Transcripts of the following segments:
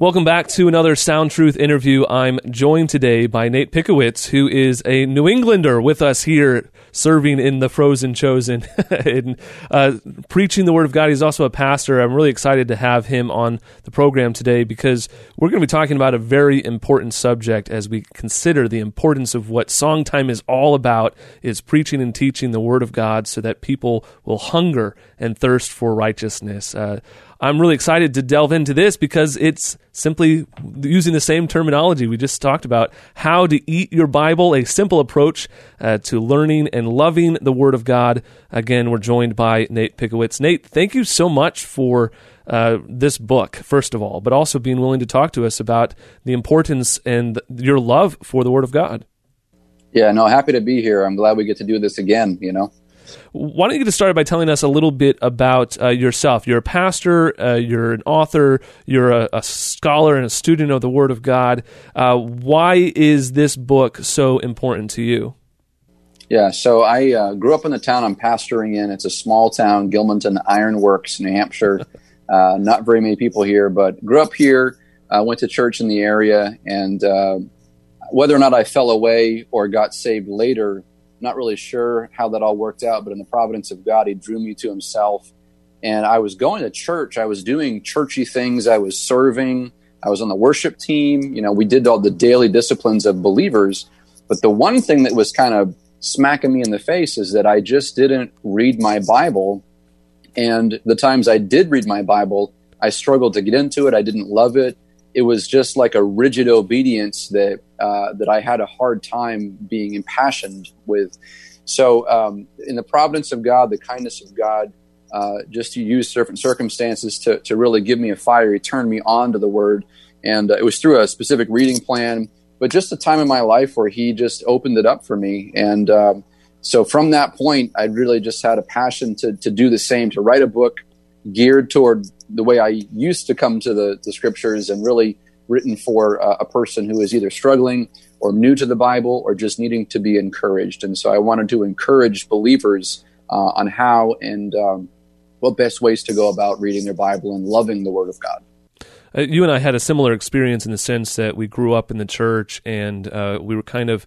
Welcome back to another Sound Truth interview. I'm joined today by Nate Pickowicz, who is a New Englander with us here, serving in the Frozen Chosen and uh, preaching the Word of God. He's also a pastor. I'm really excited to have him on the program today because we're going to be talking about a very important subject as we consider the importance of what song time is all about is preaching and teaching the Word of God so that people will hunger and thirst for righteousness. Uh, I'm really excited to delve into this because it's simply using the same terminology we just talked about how to eat your Bible, a simple approach uh, to learning and loving the Word of God. Again, we're joined by Nate Pickowicz. Nate, thank you so much for. Uh, this book, first of all, but also being willing to talk to us about the importance and your love for the Word of God. Yeah, no, happy to be here. I'm glad we get to do this again, you know. Why don't you get started by telling us a little bit about uh, yourself? You're a pastor, uh, you're an author, you're a, a, scholar and a student of the Word of God. Uh, why is this book so important to you? Yeah, so I uh, grew up in the town I'm pastoring in. It's a small town, Gilmanton Ironworks, New Hampshire. Uh, not very many people here, but grew up here. Uh, went to church in the area, and whether or not I fell away or got saved later not really sure how that all worked out, but in the providence of God, He drew me to Himself. And I was going to church. I was doing churchy things. I was serving. I was on the worship team. You know, we did all the daily disciplines of believers. But the one thing that was kind of smacking me in the face is that I just didn't read my Bible. And the times I did read my Bible, I struggled to get into it. I didn't love it it was just like a rigid obedience that uh, that I had a hard time being impassioned with. So, um, in the providence of God, the kindness of God, uh, just to use certain circumstances to, to really give me a fire, He turned me on to the Word, and uh, it was through a specific reading plan, but just a time in my life where He just opened it up for me, and um, so from that point, I really just had a passion to to do the same, to write a book geared toward the way I used to come to the, the scriptures and really written for uh, a person who is either struggling or new to the Bible or just needing to be encouraged. And so I wanted to encourage believers uh, on how and um, what best ways to go about reading their Bible and loving the Word of God. Uh, you and I had a similar experience in the sense that we grew up in the church and uh, we were kind of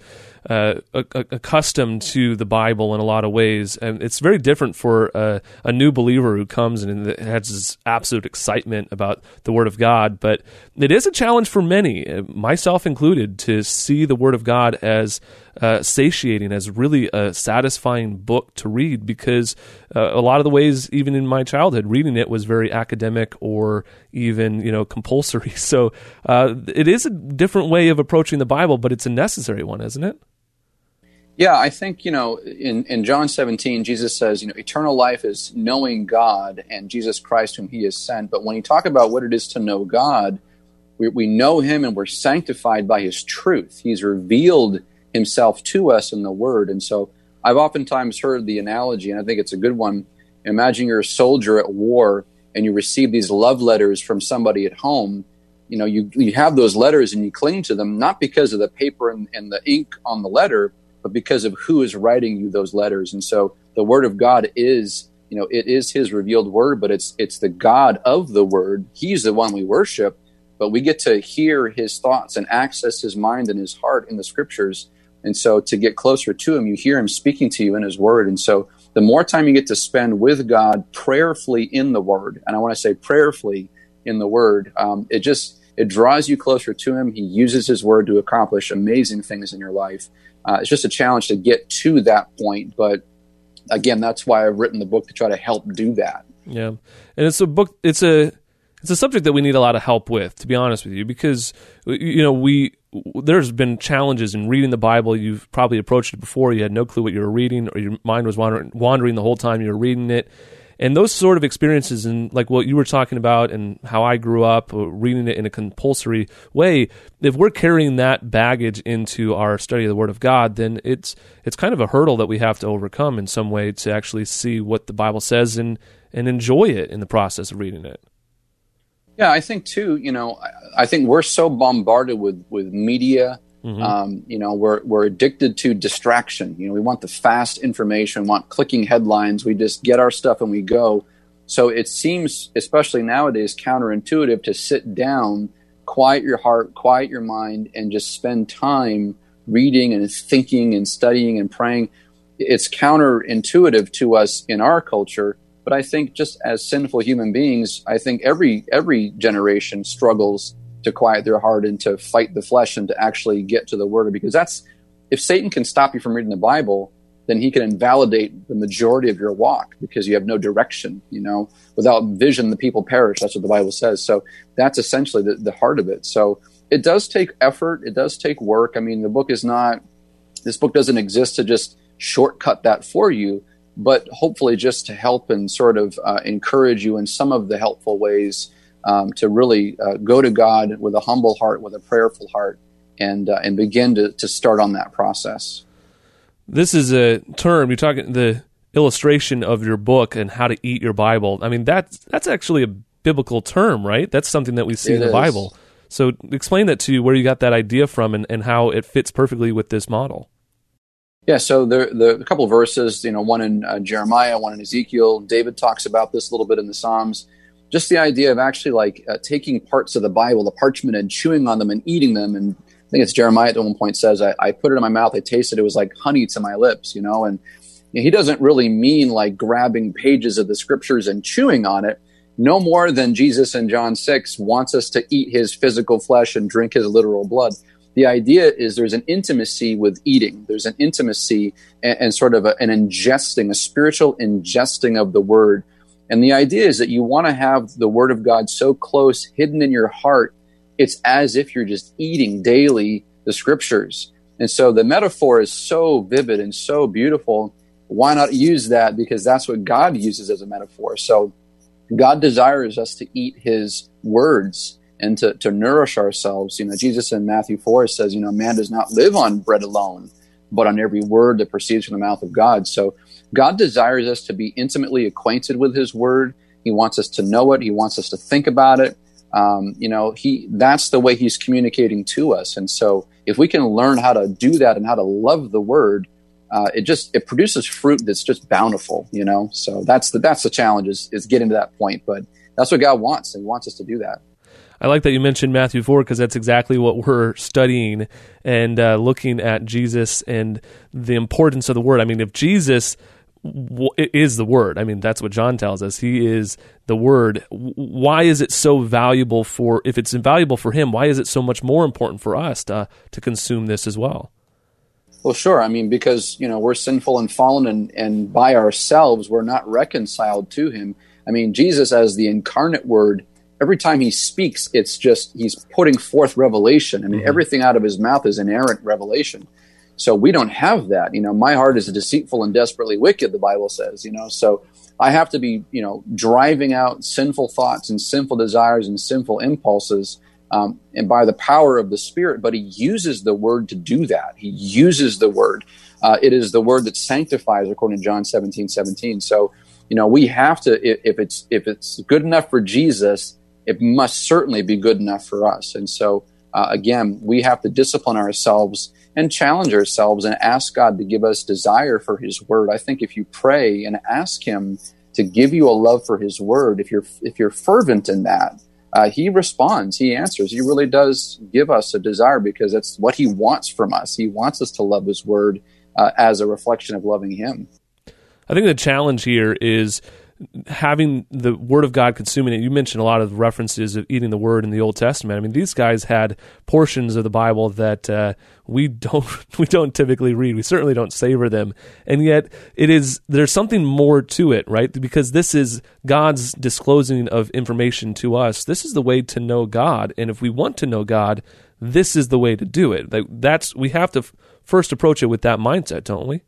uh, accustomed to the Bible in a lot of ways, and it's very different for a, a new believer who comes and has this absolute excitement about the Word of God. But it is a challenge for many, uh, myself included, to see the Word of God as uh, satiating, as really a satisfying book to read, because uh, a lot of the ways, even in my childhood, reading it was very academic or even you know compulsory. So uh, it is a different way of approaching the Bible, but it's a necessary one, isn't it? Yeah, I think, you know, in, in John 17, Jesus says, you know, eternal life is knowing God and Jesus Christ, whom he has sent. But when you talk about what it is to know God, we, we know him and we're sanctified by his truth. He's revealed himself to us in the word. And so I've oftentimes heard the analogy, and I think it's a good one. Imagine you're a soldier at war and you receive these love letters from somebody at home. You know, you, you have those letters and you cling to them, not because of the paper and, and the ink on the letter, but because of who is writing you those letters. And so the word of God is, you know, it is his revealed word, but it's it's the God of the word. He's the one we worship, but we get to hear his thoughts and access his mind and his heart in the scriptures. And so to get closer to him, you hear him speaking to you in his word. And so the more time you get to spend with God prayerfully in the word, and I want to say prayerfully in the word, um, it just it draws you closer to him. He uses his word to accomplish amazing things in your life. Uh, it's just a challenge to get to that point. But again, that's why I've written the book to try to help do that. Yeah, and it's a book. It's a it's a subject that we need a lot of help with, to be honest with you, because you know we there's been challenges in reading the Bible. You've probably approached it before. You had no clue what you were reading, or your mind was wandering, wandering the whole time you were reading it and those sort of experiences and like what you were talking about and how I grew up uh, reading it in a compulsory way if we're carrying that baggage into our study of the word of God then it's it's kind of a hurdle that we have to overcome in some way to actually see what the Bible says and and enjoy it in the process of reading it yeah I think too you know I, I think we're so bombarded with with media Mm-hmm. Um, you know, we're we're addicted to distraction. You know, we want the fast information, want clicking headlines. We just get our stuff and we go. So it seems, especially nowadays, counterintuitive to sit down quiet your heart, quiet your mind, and just spend time reading and thinking and studying and praying. It's counterintuitive to us in our culture, but I think just as sinful human beings, I think every every generation struggles to quiet their heart and to fight the flesh and to actually get to the word because that's if Satan can stop you from reading the Bible, then he can invalidate the majority of your walk because you have no direction. You know, without vision, the people perish. That's what the Bible says. So that's essentially the, the heart of it. So it does take effort. It does take work. I mean, the book is not, this book doesn't exist to just shortcut that for you, but hopefully just to help and sort of uh, encourage you in some of the helpful ways um, to really uh, go to God with a humble heart, with a prayerful heart, and uh, and begin to, to start on that process. This is a term you're talking the illustration of your book and how to eat your Bible. I mean that's that's actually a biblical term, right? That's something that we see It in the is. Bible. So explain that to you where you got that idea from and, and how it fits perfectly with this model. Yeah, so the the a couple verses, you know, one in uh, Jeremiah, one in Ezekiel. David talks about this a little bit in the Psalms. Just the idea of actually like uh, taking parts of the Bible, the parchment, and chewing on them and eating them. And I think it's Jeremiah at one point says, I, I put it in my mouth, I tasted it, it was like honey to my lips, you know. And you know, he doesn't really mean like grabbing pages of the scriptures and chewing on it. No more than Jesus in John 6 wants us to eat his physical flesh and drink his literal blood the idea is there's an intimacy with eating. There's an intimacy and, and sort of a, an ingesting, a spiritual ingesting of the word. And the idea is that you want to have the word of God so close, hidden in your heart, it's as if you're just eating daily the scriptures. And so the metaphor is so vivid and so beautiful. Why not use that? Because that's what God uses as a metaphor. So God desires us to eat his words and to, to nourish ourselves. You know, Jesus in Matthew 4 says, you know, man does not live on bread alone, but on every word that proceeds from the mouth of God. So God desires us to be intimately acquainted with his word. He wants us to know it. He wants us to think about it. Um, you know, he, that's the way he's communicating to us. And so if we can learn how to do that and how to love the word, uh, it just, it produces fruit that's just bountiful, you know? So that's the, that's the challenge is, is getting to that point. But that's what God wants. And he wants us to do that. I like that you mentioned Matthew 4 because that's exactly what we're studying and uh, looking at Jesus and the importance of the word. I mean, if Jesus w- is the word, I mean, that's what John tells us. He is the word. Why is it so valuable for, if it's invaluable for him, why is it so much more important for us to, to consume this as well? Well, sure. I mean, because you know we're sinful and fallen, and and by ourselves we're not reconciled to Him. I mean, Jesus as the incarnate Word. Every time he speaks, it's just he's putting forth revelation. I mean, everything out of his mouth is inerrant revelation. So we don't have that. You know, my heart is deceitful and desperately wicked. The Bible says. You know, so I have to be you know driving out sinful thoughts and sinful desires and sinful impulses um, and by the power of the Spirit. But He uses the Word to do that. He uses the Word. Uh, it is the Word that sanctifies, according to John 17, 17. So, you know, we have to. If it's if it's good enough for Jesus, it must certainly be good enough for us. And so, uh, again, we have to discipline ourselves and challenge ourselves and ask God to give us desire for His Word. I think if you pray and ask Him to give you a love for His Word, if you're if you're fervent in that, uh, he responds, he answers. He really does give us a desire because it's what he wants from us. He wants us to love his word uh, as a reflection of loving him. I think the challenge here is having the word of God consuming it. You mentioned a lot of references of eating the word in the Old Testament. I mean, these guys had portions of the Bible that uh, we don't we don't typically read. We certainly don't savor them, and yet it is there's something more to it, right? Because this is God's disclosing of information to us. This is the way to know God, and if we want to know God, this is the way to do it. That's we have to f- first approach it with that mindset, don't we?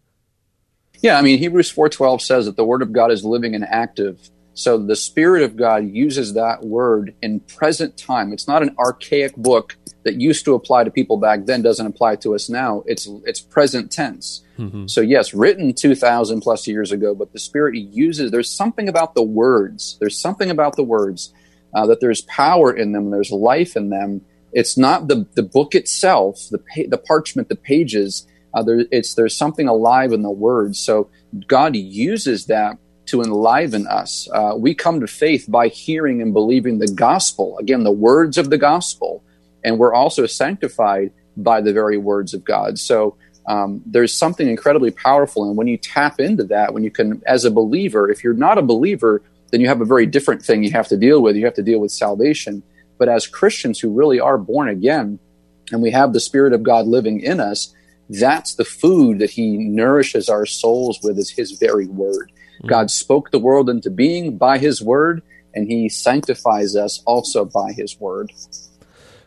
Yeah, I mean Hebrews 4:12 says that the word of God is living and active. So the spirit of God uses that word in present time. It's not an archaic book that used to apply to people back then doesn't apply to us now. It's it's present tense. Mm-hmm. So yes, written 2000 plus years ago, but the spirit uses there's something about the words. There's something about the words uh, that there's power in them, there's life in them. It's not the the book itself, the pa- the parchment, the pages uh, there, it's there's something alive in the words. So God uses that to enliven us. Uh, we come to faith by hearing and believing the gospel. Again, the words of the gospel. and we're also sanctified by the very words of God. So um, there's something incredibly powerful, and when you tap into that, when you can, as a believer, if you're not a believer, then you have a very different thing you have to deal with. You have to deal with salvation. But as Christians who really are born again, and we have the Spirit of God living in us, that's the food that He nourishes our souls with, is His very word. Mm-hmm. God spoke the world into being by His word, and He sanctifies us also by His word.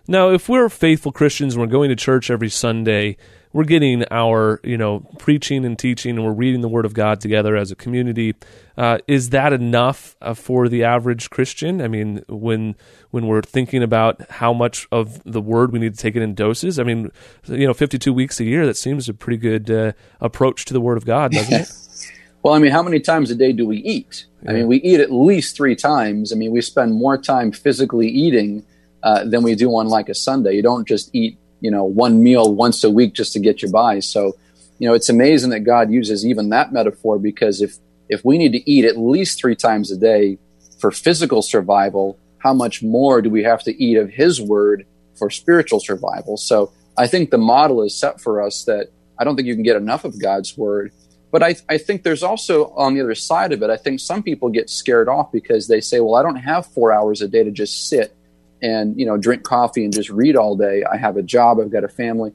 Now, if we're faithful Christians and we're going to church every Sunday, we're getting our you know preaching and teaching and we're reading the word of god together as a community. Uh, is that enough uh, for the average christian? I mean when when we're thinking about how much of the word we need to take it in doses i mean you know 52 weeks a year that seems a pretty good uh, approach to the word of god doesn't it? Well i mean how many times a day do we eat? Yeah. i mean we eat at least three times. I mean we spend more time physically eating uh, than we do on like a sunday. You don't just eat you know one meal once a week just to get you by. So you know it's amazing that god uses even that metaphor because if if we need to eat at least three times a day for physical survival how much more do we have to eat of his word for spiritual survival? So i think the model is set for us that i don't think you can get enough of god's word but I, I think there's also on the other side of it i think some people get scared off because they say well i don't have four hours a day to just sit and you know drink coffee and just read all day. I have a job, I've got a family.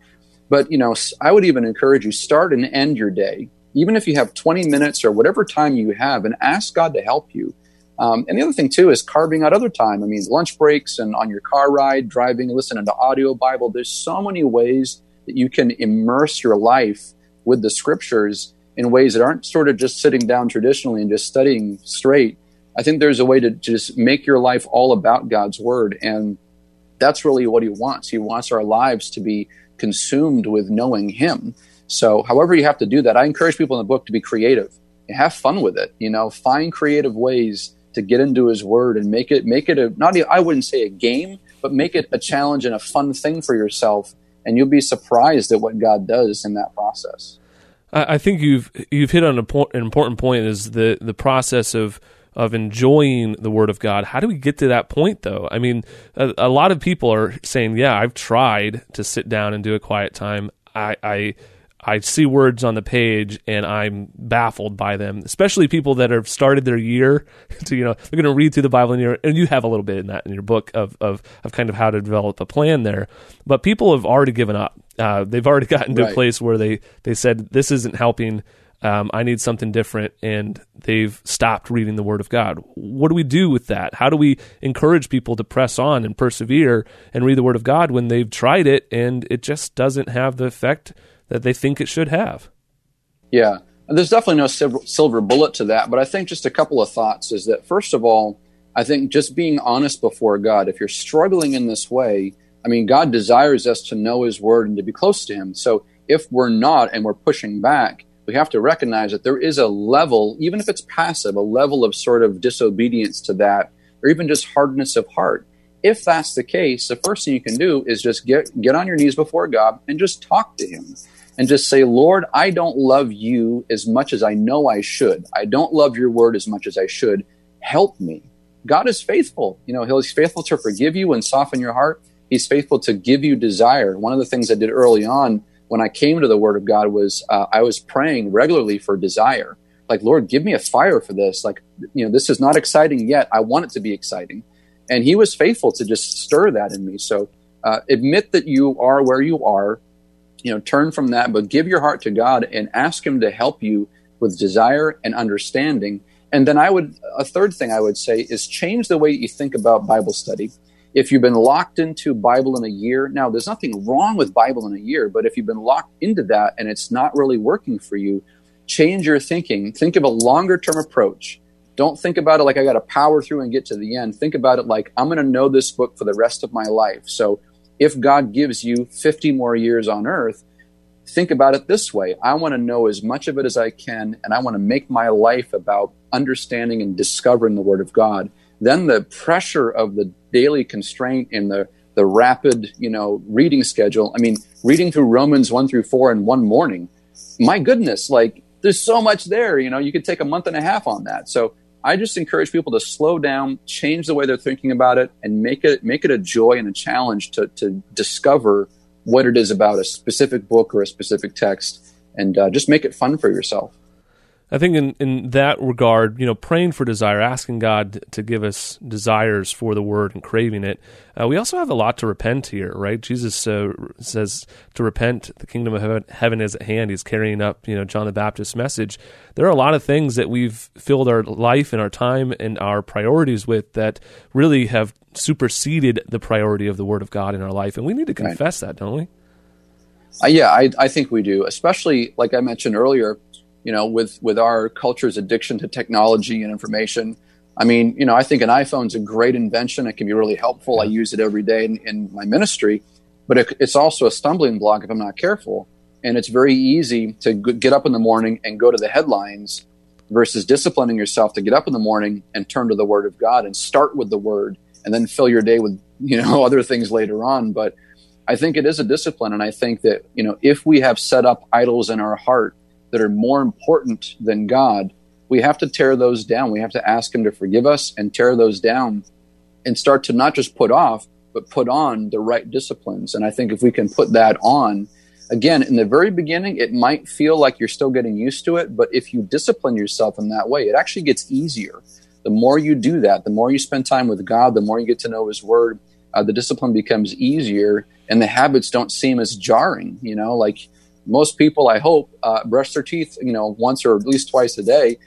But you know, I would even encourage you start and end your day, even if you have 20 minutes or whatever time you have, and ask God to help you. Um, and the other thing too is carving out other time. I mean, lunch breaks and on your car ride, driving, listening to audio Bible. There's so many ways that you can immerse your life with the scriptures in ways that aren't sort of just sitting down traditionally and just studying straight, I think there's a way to just make your life all about God's word. And that's really what he wants. He wants our lives to be consumed with knowing him. So, however you have to do that, I encourage people in the book to be creative. Have fun with it. You know, find creative ways to get into his word and make it make it a not I wouldn't say a game, but make it a challenge and a fun thing for yourself. And you'll be surprised at what God does in that process. I think you've you've hit on an important point is the the process of of enjoying the Word of God. How do we get to that point, though? I mean, a, a lot of people are saying, "Yeah, I've tried to sit down and do a quiet time. I, I I see words on the page and I'm baffled by them, especially people that have started their year to, you know, they're going to read through the Bible in your, and you have a little bit in that in your book of, of, of kind of how to develop a plan there. But people have already given up. Uh, they've already gotten to right. a place where they, they said, this isn't helping um, I need something different, and they've stopped reading the Word of God. What do we do with that? How do we encourage people to press on and persevere and read the Word of God when they've tried it and it just doesn't have the effect that they think it should have? Yeah, there's definitely no silver bullet to that, but I think just a couple of thoughts is that, first of all, I think just being honest before God, if you're struggling in this way, I mean, God desires us to know His Word and to be close to Him. So if we're not and we're pushing back, we have to recognize that there is a level, even if it's passive, a level of sort of disobedience to that, or even just hardness of heart. If that's the case, the first thing you can do is just get get on your knees before God and just talk to Him, and just say, "Lord, I don't love you as much as I know I should. I don't love Your Word as much as I should. Help me." God is faithful. You know, He's faithful to forgive you and soften your heart. He's faithful to give you desire. One of the things I did early on when I came to the Word of God was uh, I was praying regularly for desire. Like, Lord, give me a fire for this. Like, you know, this is not exciting yet. I want it to be exciting. And He was faithful to just stir that in me. So uh, admit that you are where you are. You know, turn from that, but give your heart to God and ask Him to help you with desire and understanding. And then I would, a third thing I would say is change the way you think about Bible study if you've been locked into Bible in a year, now there's nothing wrong with Bible in a year, but if you've been locked into that and it's not really working for you, change your thinking. Think of a longer term approach. Don't think about it like I got to power through and get to the end. Think about it like I'm going to know this book for the rest of my life. So if God gives you 50 more years on earth, think about it this way I want to know as much of it as I can, and I want to make my life about understanding and discovering the Word of God. Then the pressure of the daily constraint and the the rapid, you know, reading schedule. I mean, reading through Romans 1 through 4 in one morning. My goodness, like there's so much there, you know, you could take a month and a half on that. So I just encourage people to slow down, change the way they're thinking about it, and make it make it a joy and a challenge to to discover what it is about a specific book or a specific text, and uh, just make it fun for yourself. I think in, in that regard, you know, praying for desire, asking God to give us desires for the word and craving it. Uh, we also have a lot to repent here, right? Jesus uh, says to repent, the kingdom of heaven, heaven is at hand. He's carrying up, you know, John the Baptist's message. There are a lot of things that we've filled our life and our time and our priorities with that really have superseded the priority of the word of God in our life. And we need to confess right. that, don't we? Uh, yeah, I, I think we do, especially like I mentioned earlier you know, with with our culture's addiction to technology and information. I mean, you know, I think an iPhone's a great invention. It can be really helpful. I use it every day in, in my ministry, but it, it's also a stumbling block if I'm not careful. And it's very easy to g- get up in the morning and go to the headlines versus disciplining yourself to get up in the morning and turn to the Word of God and start with the Word and then fill your day with you know other things later on. But I think it is a discipline, and I think that you know if we have set up idols in our heart that are more important than God, we have to tear those down. We have to ask Him to forgive us and tear those down and start to not just put off, but put on the right disciplines. And I think if we can put that on, again, in the very beginning, it might feel like you're still getting used to it, but if you discipline yourself in that way, it actually gets easier. The more you do that, the more you spend time with God, the more you get to know His Word, uh, the discipline becomes easier and the habits don't seem as jarring. You know, like most people, I hope, uh, brush their teeth, you know, once or at least twice a day.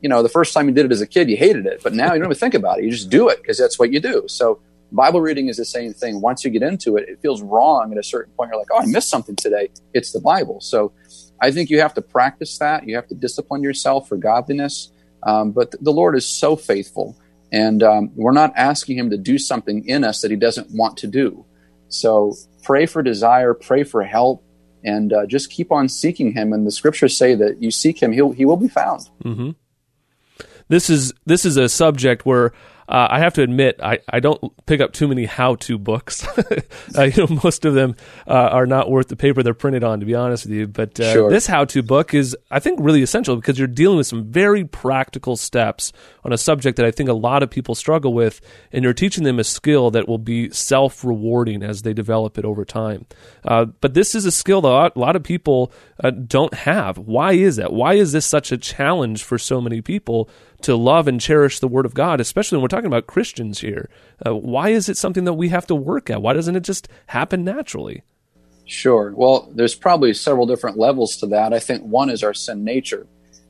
You know, the first time you did it as a kid, you hated it, but now you don't even think about it. You just do it because that's what you do. So Bible reading is the same thing. Once you get into it, it feels wrong at a certain point. You're like, oh, I missed something today. It's the Bible. So I think you have to practice that. You have to discipline yourself for godliness. Um, but the Lord is so faithful. And um, we're not asking Him to do something in us that He doesn't want to do. So pray for desire, pray for help, and uh, just keep on seeking him. And the scriptures say that you seek him, he'll, he will be found. Mm-hmm. This is this is a subject where uh, I have to admit, I, I don't pick up too many how to books. uh, you know, most of them uh, are not worth the paper they're printed on, to be honest with you. But uh, sure. this how to book is, I think, really essential because you're dealing with some very practical steps on a subject that I think a lot of people struggle with, and you're teaching them a skill that will be self rewarding as they develop it over time. Uh, but this is a skill that a lot of people uh, don't have. Why is that? Why is this such a challenge for so many people? To love and cherish the Word of God, especially when we're talking about Christians here. Uh, why is it something that we have to work at? Why doesn't it just happen naturally? Sure. Well, there's probably several different levels to that. I think one is our sin nature.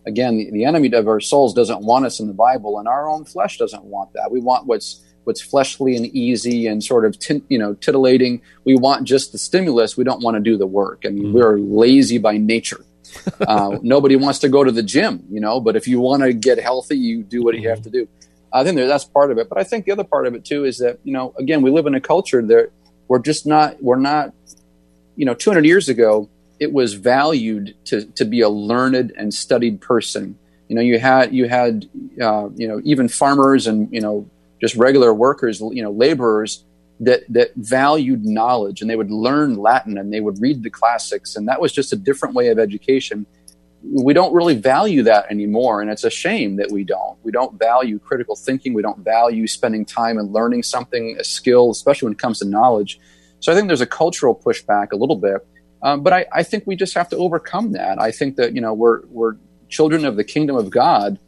Again, the, the enemy of our souls doesn't want us in the Bible, and our own flesh doesn't want that. We want what's what's fleshly and easy and sort of t- you know titillating. We want just the stimulus. We don't want to do the work. I mean, mm-hmm. we're lazy by nature uh, nobody wants to go to the gym, you know, but if you want to get healthy, you do what you have to do. I think that's part of it. But I think the other part of it too is that, you know, again, we live in a culture that we're just not, we're not, you know, 200 years ago, it was valued to, to be a learned and studied person. You know, you had, you had, uh, you know, even farmers and, you know, just regular workers, you know, laborers that that valued knowledge and they would learn Latin and they would read the classics and that was just a different way of education. We don't really value that anymore and it's a shame that we don't. We don't value critical thinking, we don't value spending time and learning something, a skill, especially when it comes to knowledge. So I think there's a cultural pushback a little bit. Um, but I, I think we just have to overcome that. I think that, you know, we're we're children of the kingdom of God.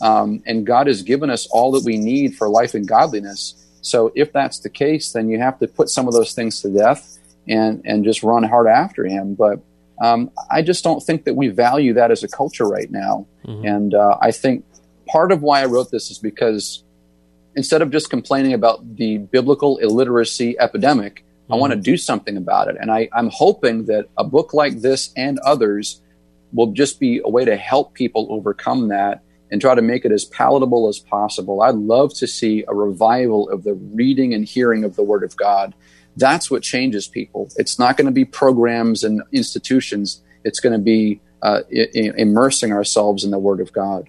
Um, and God has given us all that we need for life and godliness. So if that's the case, then you have to put some of those things to death and and just run hard after him. But um, I just don't think that we value that as a culture right now. Mm-hmm. And uh, I think part of why I wrote this is because instead of just complaining about the biblical illiteracy epidemic, mm-hmm. I want to do something about it. And I, I'm hoping that a book like this and others will just be a way to help people overcome that and try to make it as palatable as possible. I'd love to see a revival of the reading and hearing of the Word of God. That's what changes people. It's not going to be programs and institutions. It's going to be uh, I- immersing ourselves in the Word of God.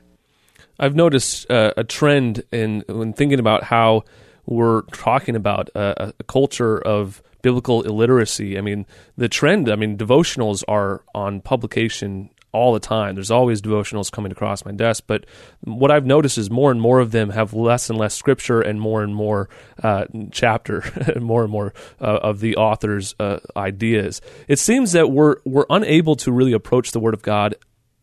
I've noticed uh, a trend in when thinking about how we're talking about a, a culture of biblical illiteracy. I mean, the trend. I mean, devotionals are on publication all the time. There's always devotionals coming across my desk, but what I've noticed is more and more of them have less and less scripture and more and more uh, chapter, more and more uh, of the author's uh, ideas. It seems that we're we're unable to really approach the Word of God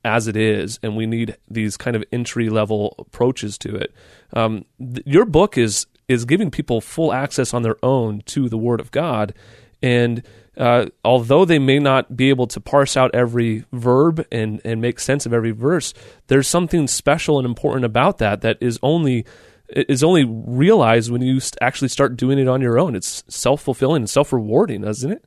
as it is, and we need these kind of entry level approaches to it. Um, th- your book is is giving people full access on their own to the Word of God, and uh, although they may not be able to parse out every verb and and make sense of every verse, there's something special and important about that that is only is only realized when you actually start doing it on your own. It's self fulfilling and self rewarding, isn't it?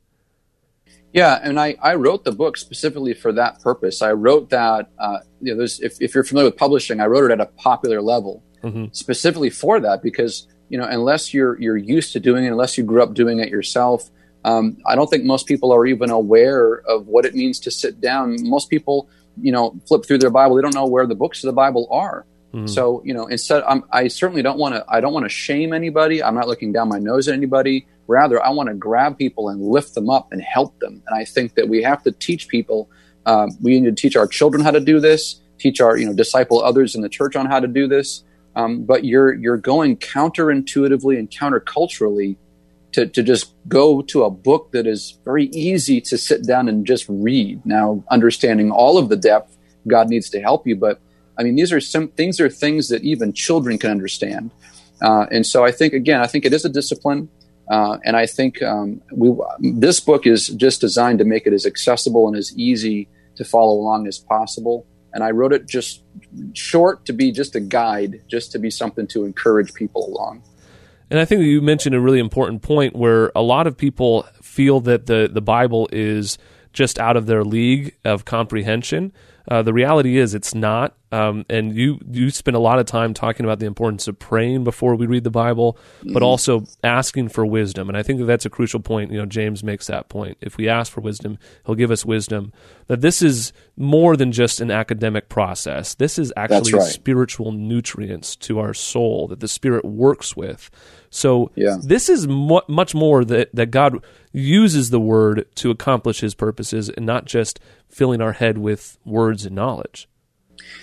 Yeah, and I, I wrote the book specifically for that purpose. I wrote that, uh, you know, if, if you're familiar with publishing, I wrote it at a popular level mm-hmm. specifically for that because, you know, unless you're, you're used to doing it, unless you grew up doing it yourself, um, I don't think most people are even aware of what it means to sit down. Most people, you know, flip through their Bible. They don't know where the books of the Bible are. Mm-hmm. So, you know, instead, I'm, I certainly don't want to, I don't want to shame anybody. I'm not looking down my nose at anybody. Rather, I want to grab people and lift them up and help them. And I think that we have to teach people. Uh, we need to teach our children how to do this. Teach our, you know, disciple others in the church on how to do this. Um, but you're you're going counterintuitively and counterculturally to to just go to a book that is very easy to sit down and just read. Now, understanding all of the depth, God needs to help you. But I mean, these are some things are things that even children can understand. Uh, and so I think again, I think it is a discipline. Uh, and I think um, we, this book is just designed to make it as accessible and as easy to follow along as possible. And I wrote it just short to be just a guide, just to be something to encourage people along. And I think you mentioned a really important point where a lot of people feel that the, the Bible is just out of their league of comprehension. Uh, the reality is it's not. Um, and you you spend a lot of time talking about the importance of praying before we read the Bible, but mm-hmm. also asking for wisdom. And I think that that's a crucial point. You know, James makes that point. If we ask for wisdom, he'll give us wisdom. That this is more than just an academic process. This is actually right. spiritual nutrients to our soul that the Spirit works with. So yeah. this is mu- much more that that God uses the Word to accomplish His purposes, and not just filling our head with words and knowledge.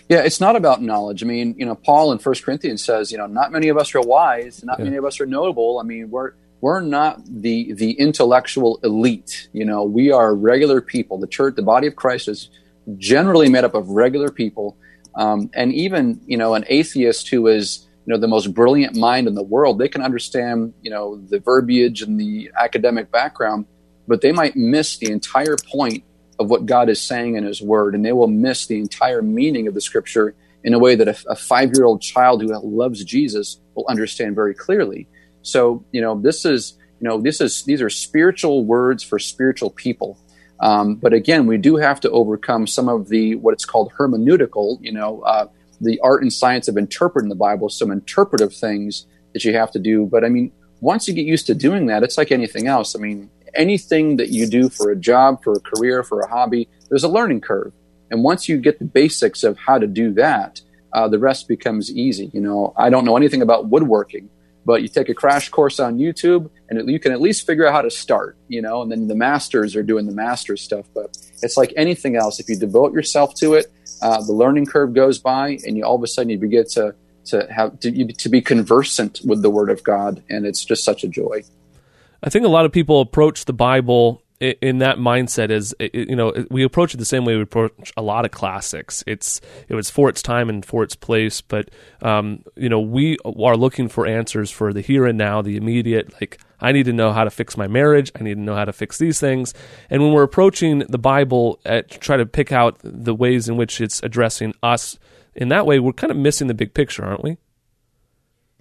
Yeah, it's not about knowledge. I mean, you know, Paul in First Corinthians says, you know, not many of us are wise, not yeah. many of us are notable. I mean, we're we're not the the intellectual elite. You know, we are regular people. The church, the body of Christ, is generally made up of regular people. Um, and even you know, an atheist who is you know the most brilliant mind in the world, they can understand you know the verbiage and the academic background, but they might miss the entire point of what God is saying in His Word, and they will miss the entire meaning of the Scripture in a way that a, a five year old child who loves Jesus will understand very clearly. So, you know, this is, you know, this is, these are spiritual words for spiritual people. Um, but again, we do have to overcome some of the, what it's called hermeneutical, you know, uh, the art and science of interpreting the Bible, some interpretive things that you have to do. But I mean, once you get used to doing that, it's like anything else. I mean, anything that you do for a job, for a career, for a hobby, there's a learning curve. And once you get the basics of how to do that, uh, the rest becomes easy. You know, I don't know anything about woodworking, but you take a crash course on YouTube and it, you can at least figure out how to start, you know, and then the masters are doing the master stuff. But it's like anything else. If you devote yourself to it, uh, the learning curve goes by and you all of a sudden you begin to, to have to, to be conversant with the word of God. And it's just such a joy. I think a lot of people approach the Bible in that mindset is you know we approach it the same way we approach a lot of classics. It's it was for its time and for its place but um, you know we are looking for answers for the here and now the immediate like i need to know how to fix my marriage. I need to know how to fix these things. And when we're approaching the bible at try to pick out the ways in which it's addressing us in that way we're kind of missing the big picture aren't we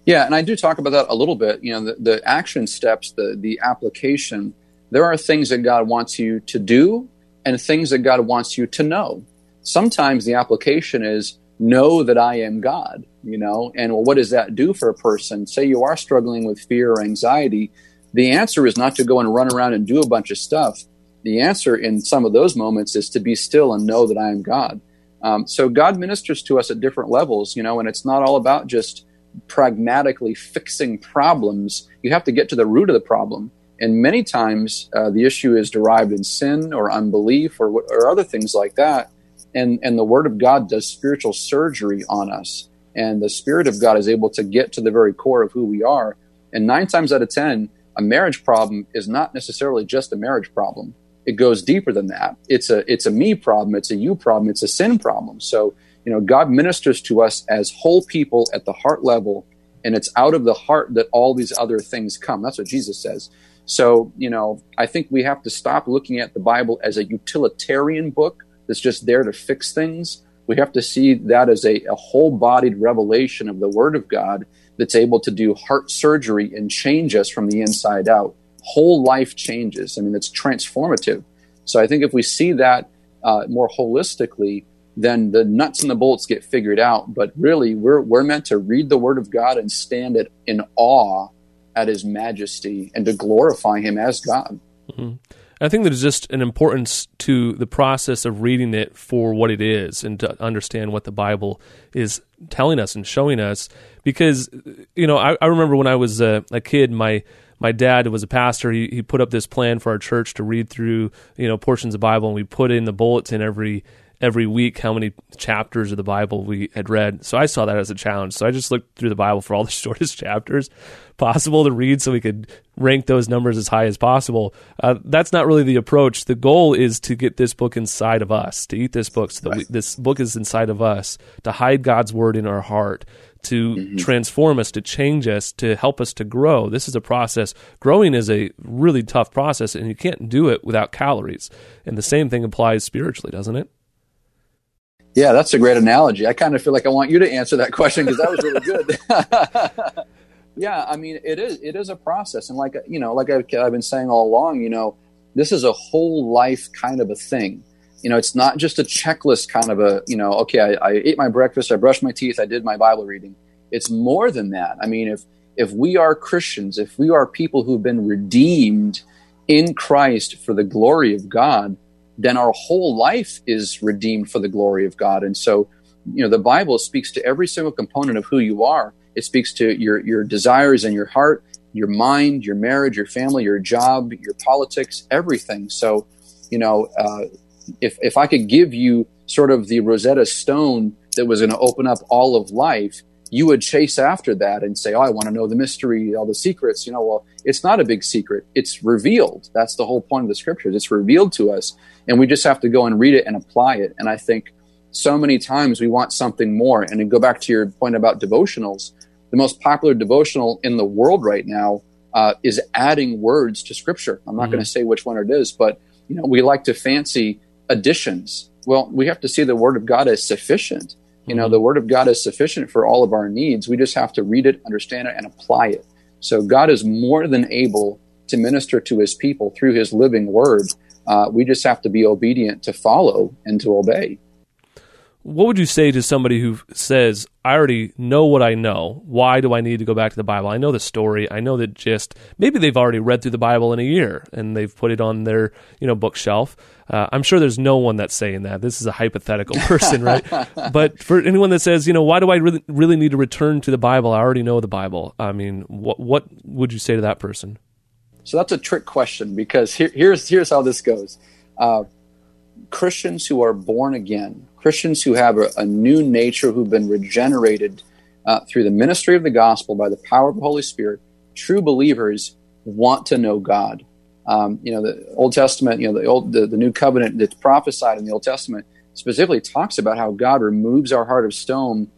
yeah, and I do talk about that a little bit. You know, the, the action steps, the the application. There are things that God wants you to do, and things that God wants you to know. Sometimes the application is know that I am God. You know, and well, what does that do for a person? Say you are struggling with fear or anxiety. The answer is not to go and run around and do a bunch of stuff. The answer in some of those moments is to be still and know that I am God. Um, so God ministers to us at different levels, you know, and it's not all about just pragmatically fixing problems, you have to get to the root of the problem. And many times uh, the issue is derived in sin or unbelief or, or other things like that. and and the Word of God does spiritual surgery on us, and the Spirit of God is able to get to the very core of who we are. And nine times out of ten, a marriage problem is not necessarily just a marriage problem. It goes deeper than that. It's a it's a me problem. It's a you problem. It's a sin problem. So you know, God ministers to us as whole people at the heart level, and it's out of the heart that all these other things come. That's what Jesus says. So, you know, I think we have to stop looking at the Bible as a utilitarian book that's just there to fix things. We have to see that as a, a whole bodied revelation of the Word of God that's able to do heart surgery and change us from the inside out. Whole life changes. I mean, it's transformative. So I think if we see that uh, more holistically, then the nuts and the bolts get figured out. But really, we're, we're meant to read the Word of God and stand it in awe at his majesty and to glorify him as God. Mm-hmm. I think there's just an importance to the process of reading it for what it is and to understand what the Bible is telling us and showing us. Because, you know, I, I remember when I was a, a, kid, my my dad was a pastor. He, he put up this plan for our church to read through, you know, portions of the Bible, and we put in the bulletin every every week how many chapters of the Bible we had read. So I saw that as a challenge. So I just looked through the Bible for all the shortest chapters possible to read so we could rank those numbers as high as possible. Uh, that's not really the approach. The goal is to get this book inside of us, to eat this book so that we, this book is inside of us, to hide God's word in our heart, to mm-hmm. transform us, to change us, to help us to grow. This is a process. Growing is a really tough process, and you can't do it without calories. And the same thing applies spiritually, doesn't it? Yeah, that's a great analogy. I kind of feel like I want you to answer that question because that was really good. yeah, I mean, it is it is a process, and like you know, like I've, I've been saying all along, you know, this is a whole life kind of a thing. You know, it's not just a checklist kind of a you know, okay, I, I ate my breakfast, I brushed my teeth, I did my Bible reading. It's more than that. I mean, if if we are Christians, if we are people who've been redeemed in Christ for the glory of God, then our whole life is redeemed for the glory of God. And so, you know, the Bible speaks to every single component of who you are. It speaks to your your desires and your heart, your mind, your marriage, your family, your job, your politics, everything. So, you know, uh, if if I could give you sort of the Rosetta Stone that was going to open up all of life, you would chase after that and say, "Oh, I want to know the mystery, all the secrets." You know, well, it's not a big secret; it's revealed. That's the whole point of the scriptures. It's revealed to us, and we just have to go and read it and apply it. And I think so many times we want something more. And to go back to your point about devotionals, the most popular devotional in the world right now uh, is adding words to Scripture. I'm not mm-hmm. going to say which one it is, but you know, we like to fancy additions. Well, we have to see the Word of God as sufficient you know, the Word of God is sufficient for all of our needs. We just have to read it, understand it, and apply it. So God is more than able to minister to His people through His living Word. Uh, we just have to be obedient to follow and to obey what would you say to somebody who says, I already know what I know. Why do I need to go back to the Bible? I know the story. I know that just maybe they've already read through the Bible in a year and they've put it on their you know bookshelf. Uh, I'm sure there's no one that's saying that. This is a hypothetical person, right? but for anyone that says, you know, why do I really, really need to return to the Bible? I already know the Bible. I mean, what what would you say to that person? So that's a trick question because here, here's here's how this goes. Uh, Christians who are born again, Christians who have a, a new nature, who've been regenerated uh, through the ministry of the gospel by the power of the Holy Spirit, true believers want to know God. Um, you know, the Old Testament, you know, the old, the, the New Covenant that's prophesied in the Old Testament specifically talks about how God removes our heart of stone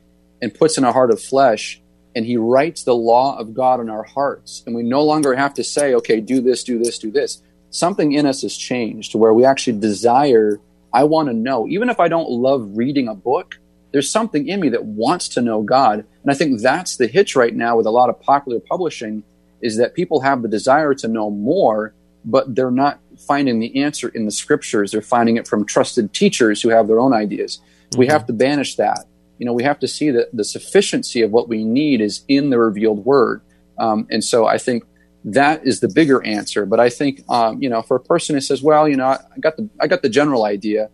and puts in a heart of flesh, and He writes the law of God in our hearts, and we no longer have to say, okay, do this, do this, do this something in us has changed to where we actually desire, I want to know. Even if I don't love reading a book, there's something in me that wants to know God. And I think that's the hitch right now with a lot of popular publishing is that people have the desire to know more, but they're not finding the answer in the scriptures. They're finding it from trusted teachers who have their own ideas. Mm-hmm. We have to banish that. You know, we have to see that the sufficiency of what we need is in the revealed word. Um, and so I think that is the bigger answer. But I think, um, you know, for a person who says, "Well, you know, I got the I got the general idea,"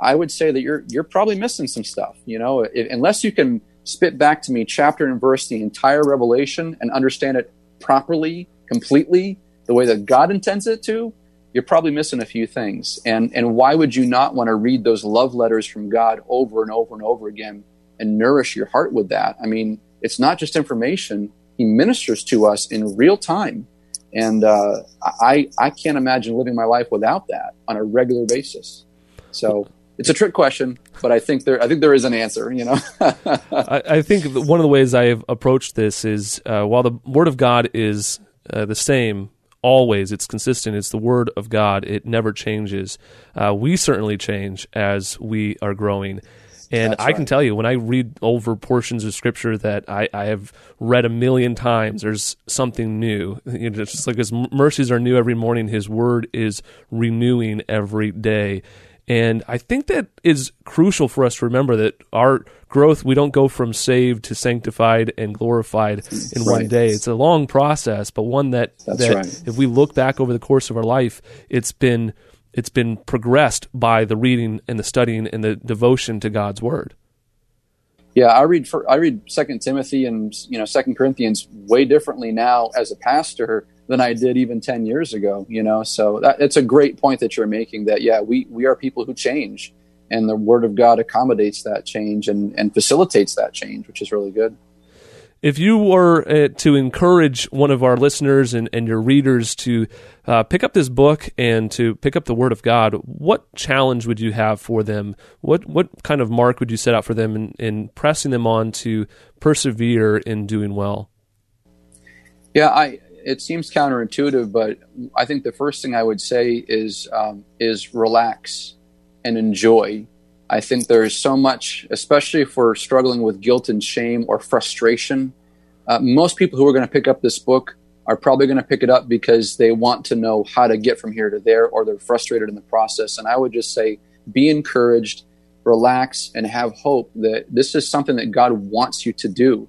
I would say that you're you're probably missing some stuff. You know, if, unless you can spit back to me chapter and verse the entire Revelation and understand it properly, completely, the way that God intends it to, you're probably missing a few things. And and why would you not want to read those love letters from God over and over and over again and nourish your heart with that? I mean, it's not just information; He ministers to us in real time, and uh, I I can't imagine living my life without that on a regular basis. So it's a trick question, but I think there I think there is an answer. You know, I, I, think one of the ways I have approached this is uh, while the Word of God is uh, the same always. It's consistent. It's the word of God. It never changes. Uh, we certainly change as we are growing. And That's I right. can tell you, when I read over portions of scripture that I, I have read a million times, there's something new. You know, just like His mercies are new every morning, His word is renewing every day. And I think that is crucial for us to remember that our growth, we don't go from saved to sanctified and glorified in right. one day. It's a long process, but one that, that right. if we look back over the course of our life, it's been it's been progressed by the reading and the studying and the devotion to God's word. Yeah, I read for, I read Second Timothy and you know Second Corinthians way differently now as a pastor than I did even 10 years ago, you know? So that, it's a great point that you're making that, yeah, we, we are people who change and the word of God accommodates that change and, and facilitates that change, which is really good. If you were uh, to encourage one of our listeners and, and your readers to uh, pick up this book and to pick up the Word of God, what challenge would you have for them? What what kind of mark would you set out for them in, in pressing them on to persevere in doing well? Yeah, I it seems counterintuitive, but I think the first thing I would say is um, is relax and enjoy. I think there is so much, especially if we're struggling with guilt and shame or frustration. Uh, most people who are going to pick up this book are probably going to pick it up because they want to know how to get from here to there, or they're frustrated in the process. And I would just say, be encouraged, relax, and have hope that this is something that God wants you to do.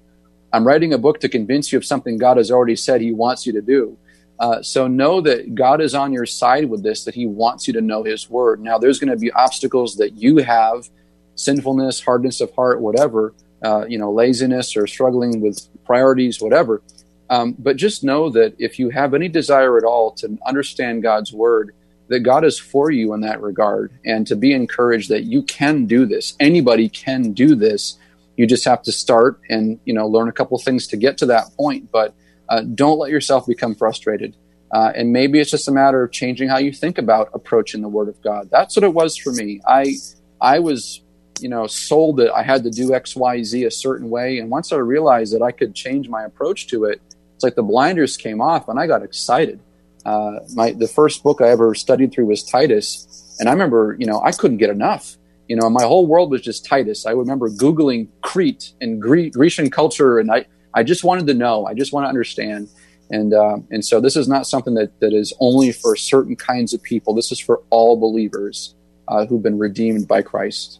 I'm writing a book to convince you of something God has already said He wants you to do. Uh, so know that God is on your side with this, that He wants you to know His word. Now, there's going to be obstacles that you have sinfulness, hardness of heart, whatever, uh, you know, laziness or struggling with priorities, whatever. Um, but just know that if you have any desire at all to understand God's word, that God is for you in that regard, and to be encouraged that you can do this. Anybody can do this you just have to start and you know learn a couple things to get to that point. But uh, don't let yourself become frustrated. Uh, and maybe it's just a matter of changing how you think about approaching the Word of God. That's what it was for me. I I was you know sold that I had to do X Y Z a certain way, and once I realized that I could change my approach to it, it's like the blinders came off, and I got excited. Uh, my the first book I ever studied through was Titus, and I remember you know I couldn't get enough. You know, my whole world was just Titus. I remember Googling Crete and Gre- Grecian culture, and I, I just wanted to know. I just want to understand. And, uh, and so this is not something that, that is only for certain kinds of people. This is for all believers uh, who've been redeemed by Christ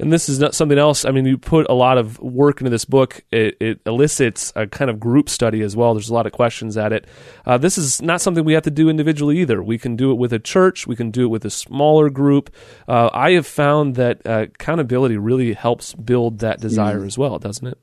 and this is not something else. I mean, you put a lot of work into this book. It, it elicits a kind of group study as well. There's a lot of questions at it. Uh, this is not something we have to do individually either. We can do it with a church. We can do it with a smaller group. Uh, I have found that uh, accountability really helps build that desire mm. as well, doesn't it?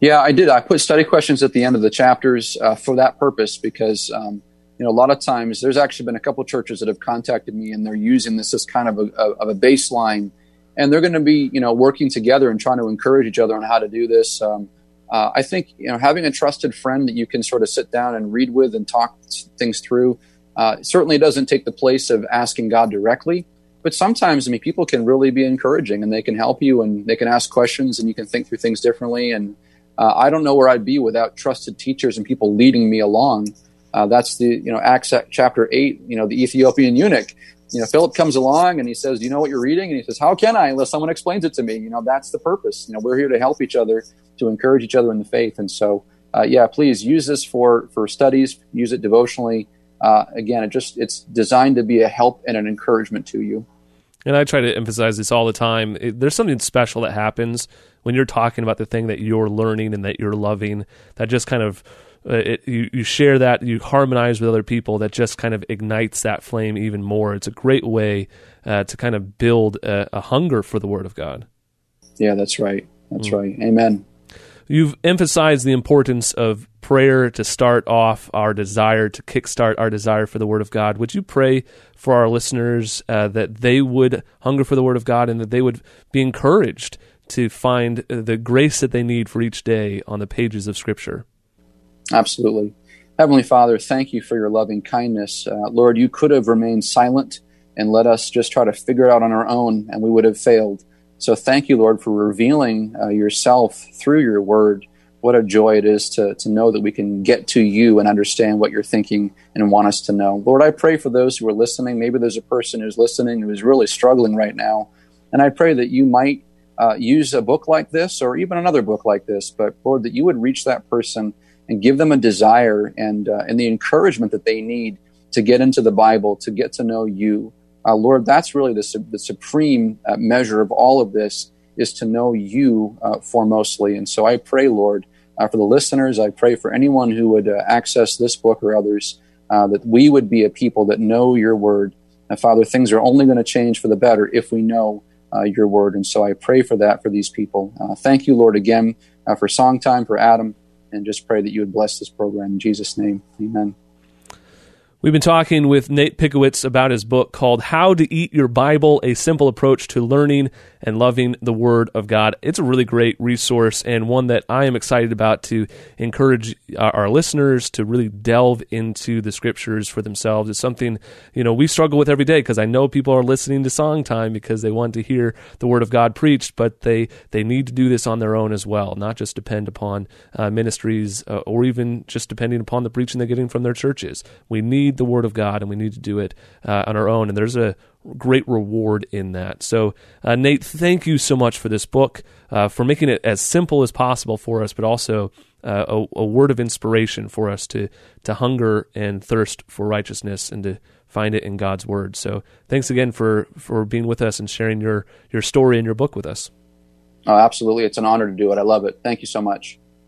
Yeah, I did. I put study questions at the end of the chapters uh, for that purpose because. Um, you know, a lot of times there's actually been a couple churches that have contacted me and they're using this as kind of a, of a baseline and they're going to be you know working together and trying to encourage each other on how to do this. Um, uh, I think you know having a trusted friend that you can sort of sit down and read with and talk things through uh, certainly doesn't take the place of asking God directly. But sometimes, I mean, people can really be encouraging and they can help you and they can ask questions and you can think through things differently. And uh, I don't know where I'd be without trusted teachers and people leading me along. Uh, that's the you know Acts chapter eight. You know the Ethiopian eunuch you know, Philip comes along and he says, "Do you know what you're reading?" And he says, "How can I unless someone explains it to me?" You know, that's the purpose. You know, we're here to help each other, to encourage each other in the faith. And so, uh, yeah, please use this for for studies. Use it devotionally. Uh, again, it just it's designed to be a help and an encouragement to you. And I try to emphasize this all the time. It, there's something special that happens when you're talking about the thing that you're learning and that you're loving. That just kind of uh, it, you, you share that, you harmonize with other people, that just kind of ignites that flame even more. It's a great way uh, to kind of build a, a, hunger for the Word of God. Yeah, that's right. That's mm. right. Amen. You've emphasized the importance of prayer to start off our desire, to kickstart our desire for the Word of God. Would you pray for our listeners uh, that they would hunger for the Word of God and that they would be encouraged to find the grace that they need for each day on the pages of Scripture? Absolutely. Heavenly Father, thank you for your loving kindness. Uh, Lord, you could have remained silent and let us just try to figure it out on our own, and we would have failed. So thank you, Lord, for revealing uh, yourself through your word. What a joy it is to, to know that we can get to you and understand what you're thinking and want us to know. Lord, I pray for those who are listening. Maybe there's a person who's listening who is really struggling right now. And I pray that you might uh, use a book like this or even another book like this, but Lord, that you would reach that person and give them a desire and, uh, and the encouragement that they need to get into the Bible, to get to know you. Uh, Lord, that's really the, the supreme uh, measure of all of this is to know you uh, foremostly. And so I pray, Lord, uh, for the listeners, I pray for anyone who would uh, access this book or others, uh, that we would be a people that know your word. And Father, things are only going to change for the better if we know your word. And so I pray for that for these people. thank you, Lord, again for Songtime, for Adam, and just pray that you would bless this program. In Jesus' name, amen. We've been talking with Nate Pickowicz about his book called How to Eat Your Bible A Simple Approach to Learning and Loving the Word of God. It's a really great resource and one that I am excited about to encourage our listeners to really delve into the scriptures for themselves. It's something, you know, we struggle with every day because I know people are listening to Songtime because they want to hear the Word of God preached, but they, they need to do this on their own as well, not just depend upon uh, ministries uh, or even just depending upon the preaching they're getting from their churches. We need the Word of God and we need to do it uh, on our own. And there's a great reward in that. So, uh, Nate, thank you so much for this book, uh, for making it as simple as possible for us, but also uh, a, a, word of inspiration for us to to hunger and thirst for righteousness and to find it in God's Word. So, thanks again for for being with us and sharing your your story and your book with us. Oh, absolutely! It's an honor to do it. I love it. Thank you so much.